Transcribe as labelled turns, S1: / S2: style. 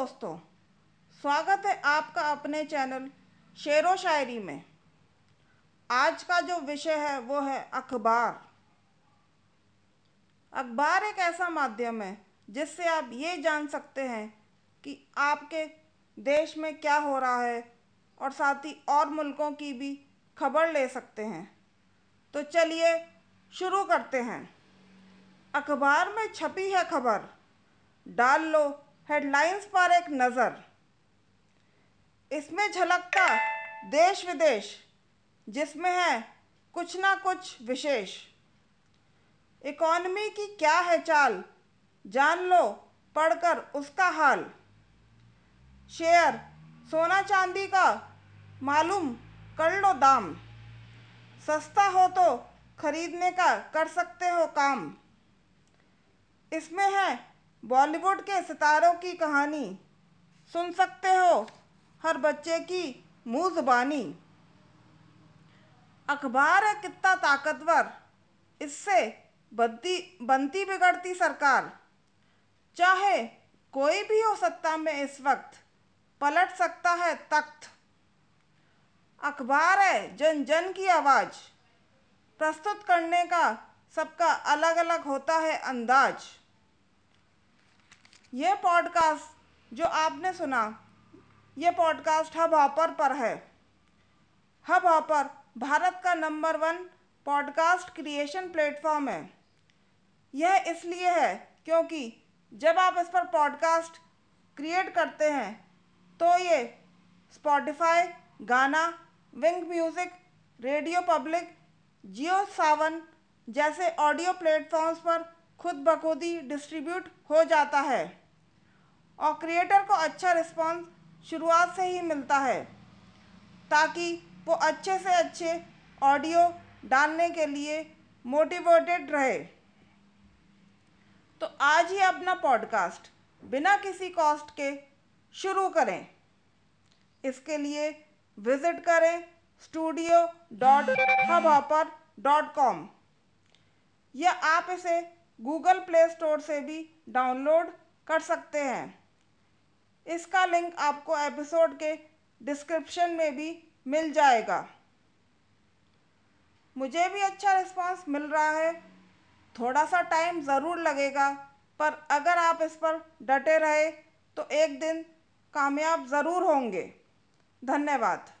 S1: दोस्तों, स्वागत है आपका अपने चैनल शेरो शायरी में। आज का जो विषय है, वो है अखबार। अखबार एक ऐसा माध्यम है, जिससे आप ये जान सकते हैं कि आपके देश में क्या हो रहा है और साथ ही और मुल्कों की भी खबर ले सकते हैं। तो चलिए शुरू करते हैं। अखबार में छपी है खबर, डाल लो हेडलाइंस पर एक नज़र। इसमें झलकता देश विदेश, जिसमें है कुछ ना कुछ विशेष। इकॉनमी की क्या है चाल, जान लो पढ़कर उसका हाल। शेयर, सोना चांदी का मालूम कर लो दाम। सस्ता हो तो खरीदने का कर सकते हो काम। इसमें है बॉलीवुड के सितारों की कहानी। सुन सकते हो हर बच्चे की मुँह जुबानी अखबार है कितना ताकतवर। इससे बनती बनती बिगड़ती सरकार। चाहे कोई भी हो सत्ता में इस वक्त, पलट सकता है तख्त। अखबार है जन जन की आवाज़। प्रस्तुत करने का सबका अलग अलग होता है अंदाज़। ये पॉडकास्ट जो आपने सुना, ये पॉडकास्ट हब हॉपर पर है। हब हॉपर भारत का number one podcast creation platform है। यह इसलिए है क्योंकि जब आप इस पर पॉडकास्ट क्रिएट करते हैं तो ये Spotify Gaana Wynk music radio public Jio Saavn जैसे ऑडियो प्लेटफॉर्म्स पर खुद ब खुद ही डिस्ट्रीब्यूट हो जाता है। और क्रिएटर को अच्छा रिस्पॉन्स शुरुआत से ही मिलता है, ताकि वो अच्छे से अच्छे ऑडियो डालने के लिए मोटिवेटेड रहे। तो आज ही अपना पॉडकास्ट बिना किसी कॉस्ट के शुरू करें। इसके लिए विज़िट करें studio dot Hubhopper dot com या आप इसे गूगल प्ले स्टोर से भी डाउनलोड कर सकते हैं। इसका लिंक आपको एपिसोड के डिस्क्रिप्शन में भी मिल जाएगा। मुझे भी अच्छा रिस्पांस मिल रहा है। थोड़ा सा टाइम ज़रूर लगेगा, पर अगर आप इस पर डटे रहे तो एक दिन कामयाब ज़रूर होंगे। धन्यवाद।